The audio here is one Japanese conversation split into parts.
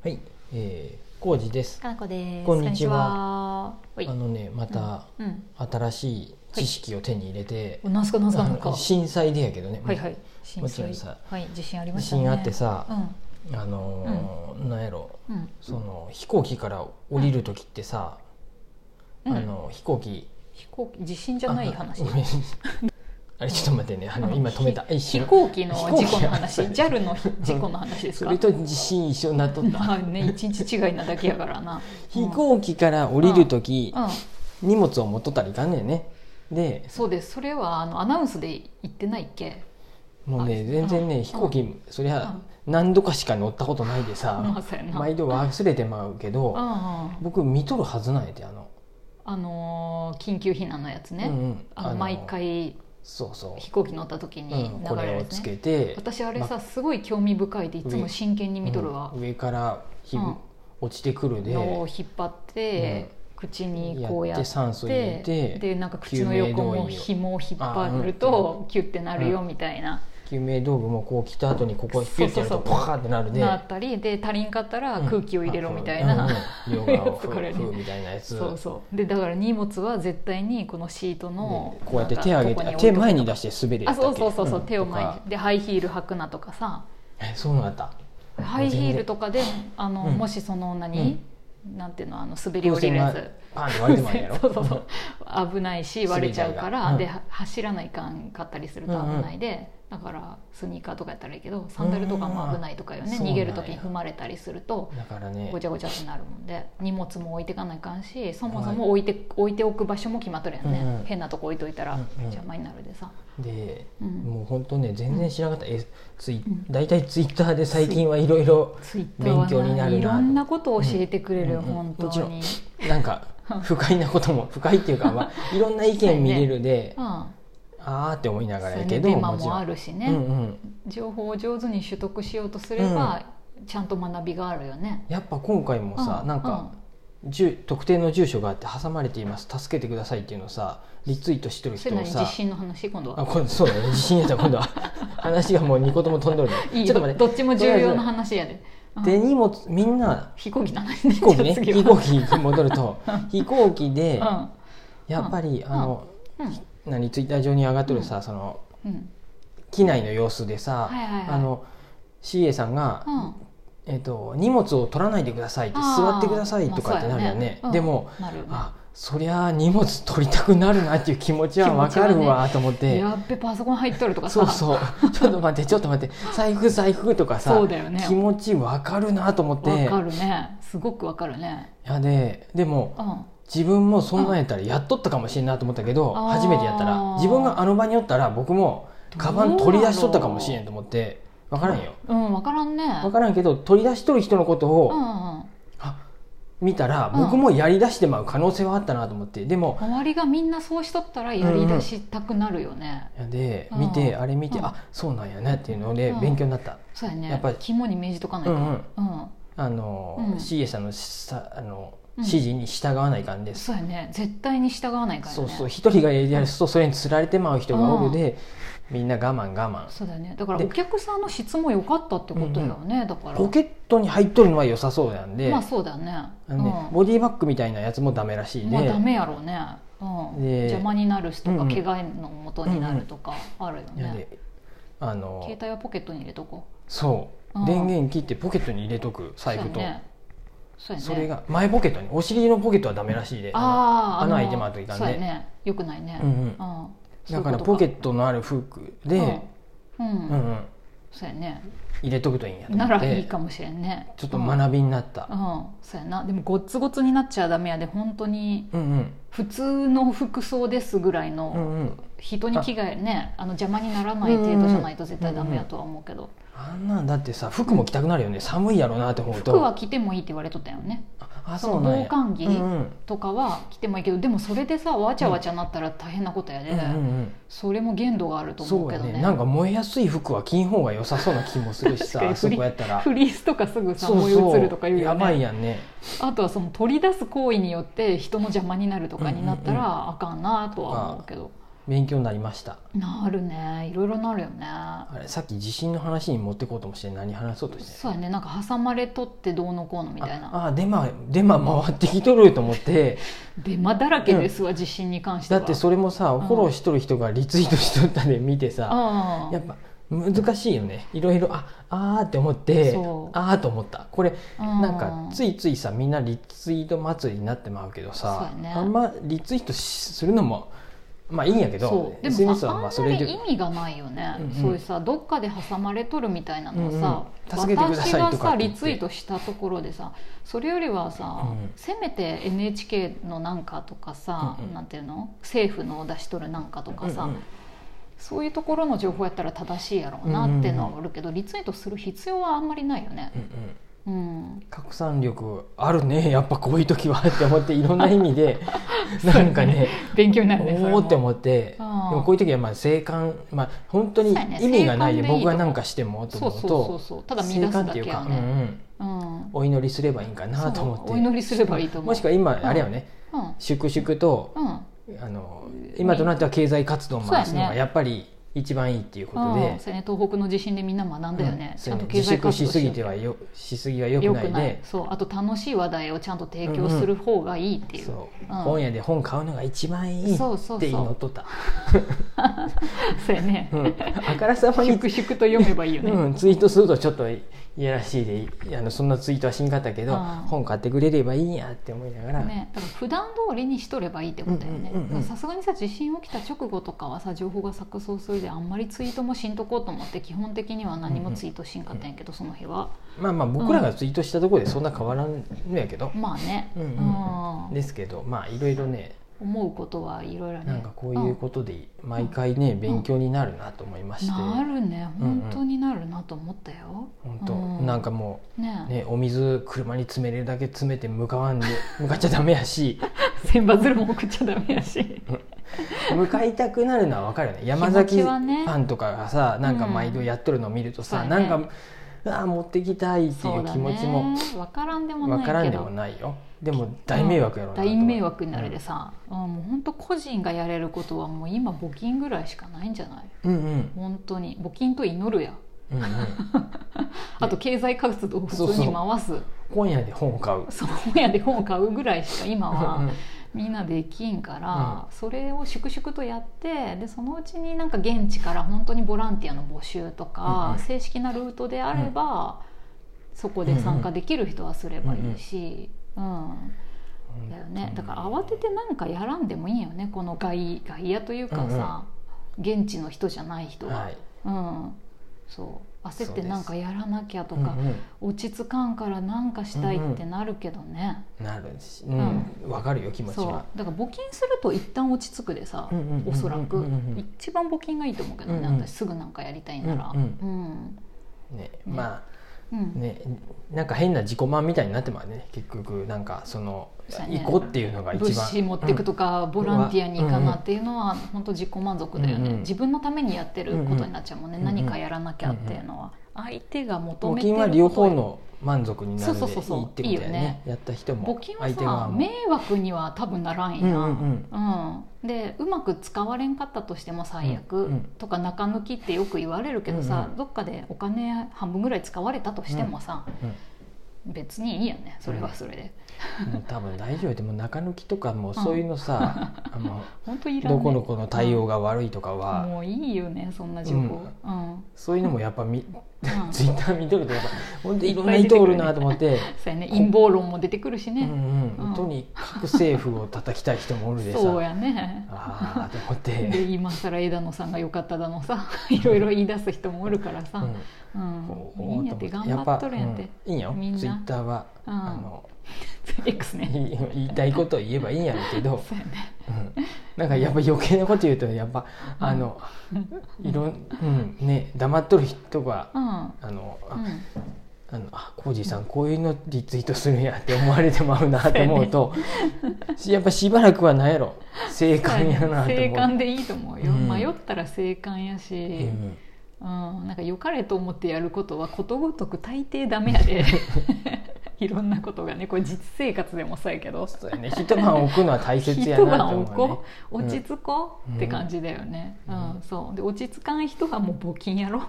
はい、えー、浩二です。かなこです。こんにちはは。あはい。のね、またうん。新しい知識を手に入れて、おなんすかなんすかなんすか。震災でやけどね、はいはい。もちろんさはい、地震ありま地したね。震あってさ、うあのーなんやろ。その飛行機から降りる時ってさ、うんあの飛行機飛行機地震じゃない話あ。れちょっと待ってね、あの今止めた一飛瞬。行機の事故の話、機 JAL の事故の話ですか？それ。と地震一緒になっとった。ま あね、一日違いなだけやからな。飛行機から降りる時、うん。うん。荷物を持っとったらいかんねんね。で、そうです。それはあのアナウンスで言ってないっけ？もうねあ全然ねうん飛行機そりゃ何度かしか乗ったことないでさ。毎度忘れてまうけどうんうん。僕見とるはずなんやてあのあのー緊急避難のやつね。うんうんあの毎回そうそ飛行機乗った時う、に流れるやつね。けて私あれさすごい興味深いでいつも真剣に見とるわ。うん、上からひうん。落ちてくるで。のを引っ張って、口にこうやって。やって酸素入れてでなんか口の横も紐を引っ張るとキュッてなるよみたいな、救命道具もこう来た後にここピュッてやるとそうそうそうパーってなるで。なったりで足りんかったら空気を入れろみたいな、うんう。ん両側をフこれねーフーみたいなやつ。そうそう。でだから荷物は絶対にこのシートのでこうやって手上げて手前に出して滑れやあそうそうそうそう、ん手を前にでハイヒール履くなとかさ。えそうなんだハイヒールとかであの、うん。もしその何、なんていうのあの滑り降りるやつ。そうそうそう。危ないし割れちゃうから、うん。では走らないかんかったりすると危ないで、だからスニーカーとかやったらいいけどサンダルとかも危ないとかよね、うん逃げる時に踏まれたりするとだからねごちゃごちゃってなるもんで。荷物も置いてかないかんしそもそも置いて置いておく場所も決まっとるやんね、うんうん。変なとこ置いといたらうんうん。邪魔になるでさ、で、うん。もう本当ね全然知らなかった、えツイん大体ツイッターで最近はいろいろ勉強になるないろんなことを教えてくれる、うんうん本当に。なんか 不快なことも不快っていうか、まあ、いろんな意見見れるで、うんああって思いながらやけどデマももちろん。あるしね、うんうん、情報を上手に取得しようとすれば、ちゃんと学びがあるよね。やっぱ今回もさ、うんなんか、住特定の住所があって挟まれています助けてくださいっていうのをさリツイートしてる人をさ地震の話今度あは今度そうだね地震やったら今度は。話がもう2個とも飛んどるね。いいちょっと待って。どっちも重要な話やで、うん。で荷物みんな飛行機の話ね飛行機ね飛行機に戻ると。飛行機でうん。やっぱりあのうん何ツイッター上に上がっとるさそのうん。機内の様子でさはいはいはい。あの CA さんがうん。えっと荷物を取らないでくださいって座ってくださいとかってなるよね。まあそうやでもあそりゃ荷物取りたくなるなっていう気持ちはわかるわと思って。やっべパソコン入っとるとかさ。そうそう。ちょっと待ってちょっと待って。財布財布とかさそうだよね。気持ちわかるなと思って。わかるね。すごくわかるね。いやででもうん自分もそんなんやったらやっとったかもしれんなと思ったけど初めてやったら。自分があの場におったら僕もカバン取り出しとったかもしれんと思って分からんよ。うんわからんね。分からんけど取り出しとる人のことうんをうん。あ見たらうん。僕もやりだしてまう可能性はあったなと思って。でも周りがみんなそうしとったらやりだしたくなるよね、いやでうん。見てあれ見てうん。あそうなんやねっていうのでうん。勉強になった。そうやね。やっぱり肝に銘じとかないと、うんうん。うん。あのうん。CA さんのさあのうん指示に従わないかんです。そうやね。絶対に従わないからね。そうそう。一人がやりだすとそれにつられてまう人がおるでみんな我慢我慢。そうだよね。だからでお客さんの質も良かったってことだよね、だから。ポケットに入っとるのは良さそうなんで、まあそうだよね。あのねボディバッグみたいなやつもダメらしいで、まあダメやろうね、うん、で邪魔になるしとか、うん。うん怪我のもとになるとかあるよね、いやであの携帯はポケットに入れとこそう。うん。電源切ってポケットに入れとくう財布とねそね。それが前ポケットにお尻のポケットはダメらしいで。ああ穴開いてまうといかんねそうやね。よくないね、うんうん。うん。だからポケットトのある服で、うん、うん。うんうん、そうやね。入れとくといいんやならいいかもしれんね。ちょっと学びになった、うん、うんそうやな。でもゴツゴツになっちゃダメやで本当に。うん、うん。普通の服装ですぐらいうんのうん。人に着替えねあの邪魔にならない程度じゃないと絶対ダメやとは思うけどあんなんだってさ服も着たくなるよね。寒いやろうなって思うと。服は着てもいいって言われとったよね。ああそのなんや。防寒着うんうん。とかは着てもいいけどでもそれでさわちゃわちゃなったら大変なことやで、うんうんうん。それも限度があると思そうけどね。ね。なんか燃えやすい服は着ん方が良さそうな気もするしさそこやったら。フリースとかすぐさ燃え移るとか言うよやばいねやんね。あとはその取り出す行為によって人の邪魔になるとかになったらあかんなとは思うけど勉強になりました。なるね。いろいろなるよね。あれさっき地震の話に持ってこうともして何話そうとしてそうやね。なんか挟まれとってどうのこうのみたいな。ああデマデマ 回ってきとると思って。デマだらけですわ、地震に関しては。だってそれもさん。フォローしとる人がリツイートしとったで見てさあやっぱ難しいよね。いろいろああーって思ってああと思った。これうん。なんかついついさみんなリツイート祭りになってまうけどさ、ね。あんまリツイートしするのもまあいいんやけどでもさあんまり意味がないよね、うんうん。そういうさどっかで挟まれとるみたいなのをさ、私がさリツイートしたところでさそれよりはさ、うんせめて NHK のなんかとかさ、うんうん。なんていうの？政府の出しとるなんかとかさ、うんうん。そういうところの情報やったら正しいやろうなっていうのはあるけど、リツイートする必要はあんまりないよね。うんうんうん。拡散力あるね やっぱこういう時はって思っていろんな意味で なんかね勉強になるねおおって思って。でうん。もこういう時はまあ静観まあ本当に意味がないで僕が何かしてもと思うとそうただ乱すだけようんうねんうん。お祈りすればいいんかなと思って。お祈りすればいいと思う。もしくは今あれよね。うん。粛々とうん。あの今となっては経済活動を回すのがやっぱり一番いいっていうことで。ね。東北の地震でみんな学んだよね、うん。ちゃんと経済活動しすぎてよはよしすぎはよくよない。でそう。あと楽しい話題をちゃんと提供する方がいいっていう,、そううん。本屋で本買うのが一番いいって祈っとった。そうやね、うん。あからさまに粛々と読めばいいよね、うん、ツイートするとちょっといやらしいであのそんなツイートはしんかったけど、うん。本買ってくれればいいんやって思いながら、ね、だから普段通りにしとればいいってことだよね。さすがにさ地震起きた直後とかはさ情報が錯綜するであんまりツイートもしんとこうと思って基本的には何もツイートしんかったんやけど、その日は。まあまあ僕らがツイートしたところでそんな変わらんのやけど、まあね、うんうん。うん。ですけどまあいろいろね。思うことはいろいろね。なんかこういうことで毎回ね、勉強になるなと思いまして、なるね。うんうん。本当になるなと思ったよ、本当、うん。なんかもねうね。お水車に詰めれるだけ詰めて向かわんで向かっちゃダメやし。千羽鶴も送っちゃダメやし 向かいたくなるのは分かるよね。山崎フ気持ちはね。ァンとかがさなんか毎度やっとるのを見るとさ、そうやねなんかうわ持ってきたいっていう気持ちも分からんでもない分けど。からんでもないよ。でも大迷惑やろ大迷惑になるでさ、うんもう本当個人がやれることはもう今募金ぐらいしかないんじゃない？うんうん。本当に。募金と祈るや。うんうん。あと経済活動を普通に回す。本屋で本を買う。そう本屋で本を買うぐらいしか今うんはみんなできんから、それを粛々とやってでそのうちになんか現地から本当にボランティアの募集とか、うんうん。正式なルートであれば、そこで参加できる人はすればいいし、うんだよね。だから慌ててなんかやらんでもいいんよねこの外外野というかさ、現地の人じゃない人は、はい。うん、そう焦ってなんかやらなきゃとか、うんうん。落ち着かんからなんかしたいってなるけどね、なるし、うん。分かるよ気持ちそう。はだから募金すると一旦落ち着くでさ、うんうんうんうんうんおそらく。一番募金がいいと思うけどね、うんうん。私すぐなんかやりたいなら。うんうんねまうん。あねなんか変な自己満みたいになってまうね。結局なんかその行こうっていうのが一番。物資持っていくとか、ボランティアに行かなっていうのは本当自己満足だよね、うんうん。自分のためにやってることになっちゃうもんね、うんうん。何かやらなきゃっていうのは、相手が求募めてる金は両方の満足になるでいいそうそうそう。そうってことやね。やった人も募金はさ迷惑には多分ならんや、うんうんうん。でうまく使われんかったとしても最悪、うんうんとか中抜きってよく言われるけどさ、うんうん。どっかでお金半分ぐらい使われたとしてもさ、別にいいやねそれはそれで、うんもう多分大丈夫で。も中抜きとかもそういうのさ、あの本当いらん、ね、どこの子の対応が悪いとかは、もういいよねそんな情報、うん。そういうのもやっぱみ、うんツイッター見とるとやっぱ 本当いろんな人おるなと思って、そうやね。陰謀論も出てくるしね、うんうんうん。とにかく政府を叩きたい人もおるでさ。そうやね。ああと思っでて、今更枝野さんが良かっただのさ。いろいろ言い出す人もおるからさ、うん。うん。いいんやって頑張っとるんやって、うん。いいんよツイッターは、うん。あの X ね。言いたいことを言えばいいんやろうけど、そうやね。うん。なんかやっぱ余計なこと言うとやっぱあのいろん、うんね黙っとる人がうん。あのあのあコージーさんこういうのリツイートするんやって思われてまうなと思うとしやっぱしばらくはなんやろ。正解やなと思う。静観でいいと思うよ、うん。迷ったら静観やし、うん。うん。なんか良かれと思ってやることはことごとく大抵ダメやで いろんなことがねこれ実生活でもそうやけど。そうやね。一晩置くのは大切や一なと晩置こ思うねう落ち着こうって感じだよね、ううんんそう。で落ち着かん人はもう募金やろ、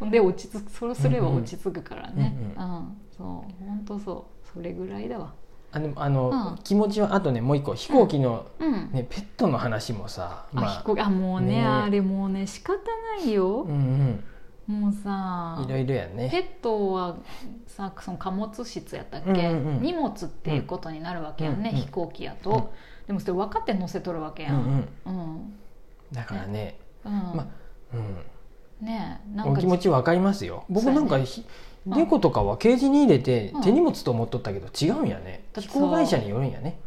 うん。で落ち着くそうすれば落ち着くからね。ううん。ん、そう。本当そう。それぐらいだわ。あでもあの、うん。気持ちはあとねもう一個飛行機の、うん、ね、ペットの話もさあ飛行機あもうねね。あれもうね仕方ないよ。う、んもうさうんいろいろやペねットはさその貨物室やったっけ、うんうんうん。荷物っていうことになるわけやんね、うんうん飛行機やと、うん。でもそれ分かって乗せとるわけやん、うんうん。うん。だからね、うん。まうん、ねえなんかお気持ちわかりますよ。僕なんか猫とかはケージに入れてうん。手荷物と思っとったけど違うんやね。飛行会社によるんやね。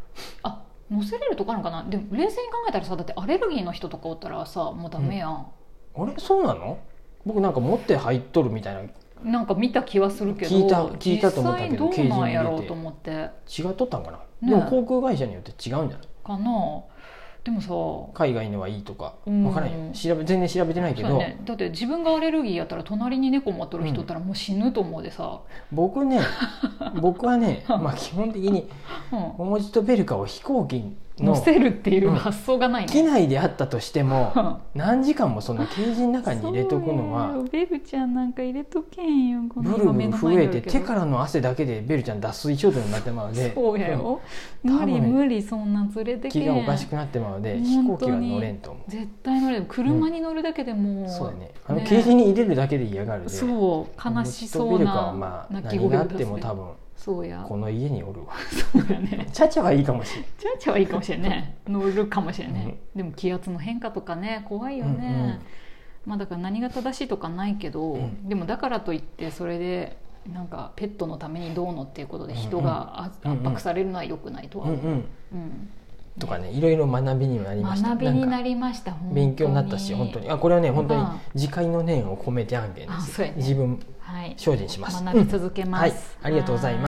あ乗せれるとかあるのかな？でも冷静に考えたらさだってアレルギーの人とかおったらさもうダメやん、あれそうなの？僕なんか持って入っとるみたいな。違なんか見た気はするけど聞いた聞いたと思ったけど実際どうなんやろうケージに入れて。と思って。っとったんかな、ねでも航空会社によって違うんじゃない？かなでもさ海外のはいいとかうん。分からんよ。調べ全然調べてないけど、ね、だって自分がアレルギーやったら隣に猫持っとる人ったらもう死ぬと思うでさ、僕ね僕はね、まあ、基本的にうん。おもちとベルカを飛行機の。乗せるっていう発想がない機ね、内であったとしてもうん。何時間もそのケージの中に入れとくのはそうよ。ベルちゃんなんか入れとけんよブルブル震えて手からの汗だけでベルちゃん脱水症状になってまうので。そうやよ、うん。無理無理そんなん連れてけん。気がおかしくなってまうので飛行機は乗れんと思う。絶対乗れる車に乗るだけでもう、そうやね。あのケージに入れるだけで嫌がるでそう。悲しそうなまあ泣き何があっても多分そうや。この家におるわ。そうやね。チャチャはいいかもしれないちゃちゃはいいかもしれんね。乗るかもしれんね、うん。でも気圧の変化とかね怖いよね、うんうん。まあだから何が正しいとかないけど、うん。でもだからといってそれでなんかペットのためにどうのっていうことで人が圧迫されるのは良くないとは思う、うんうん。うん。とかねいろいろ学びにもなりました。学びになりました勉強になったし本当に。あこれはね本当にうん自戒の念を込めて案件ですね。自分はい。精進します。学び続けます、はい。ありがとうございます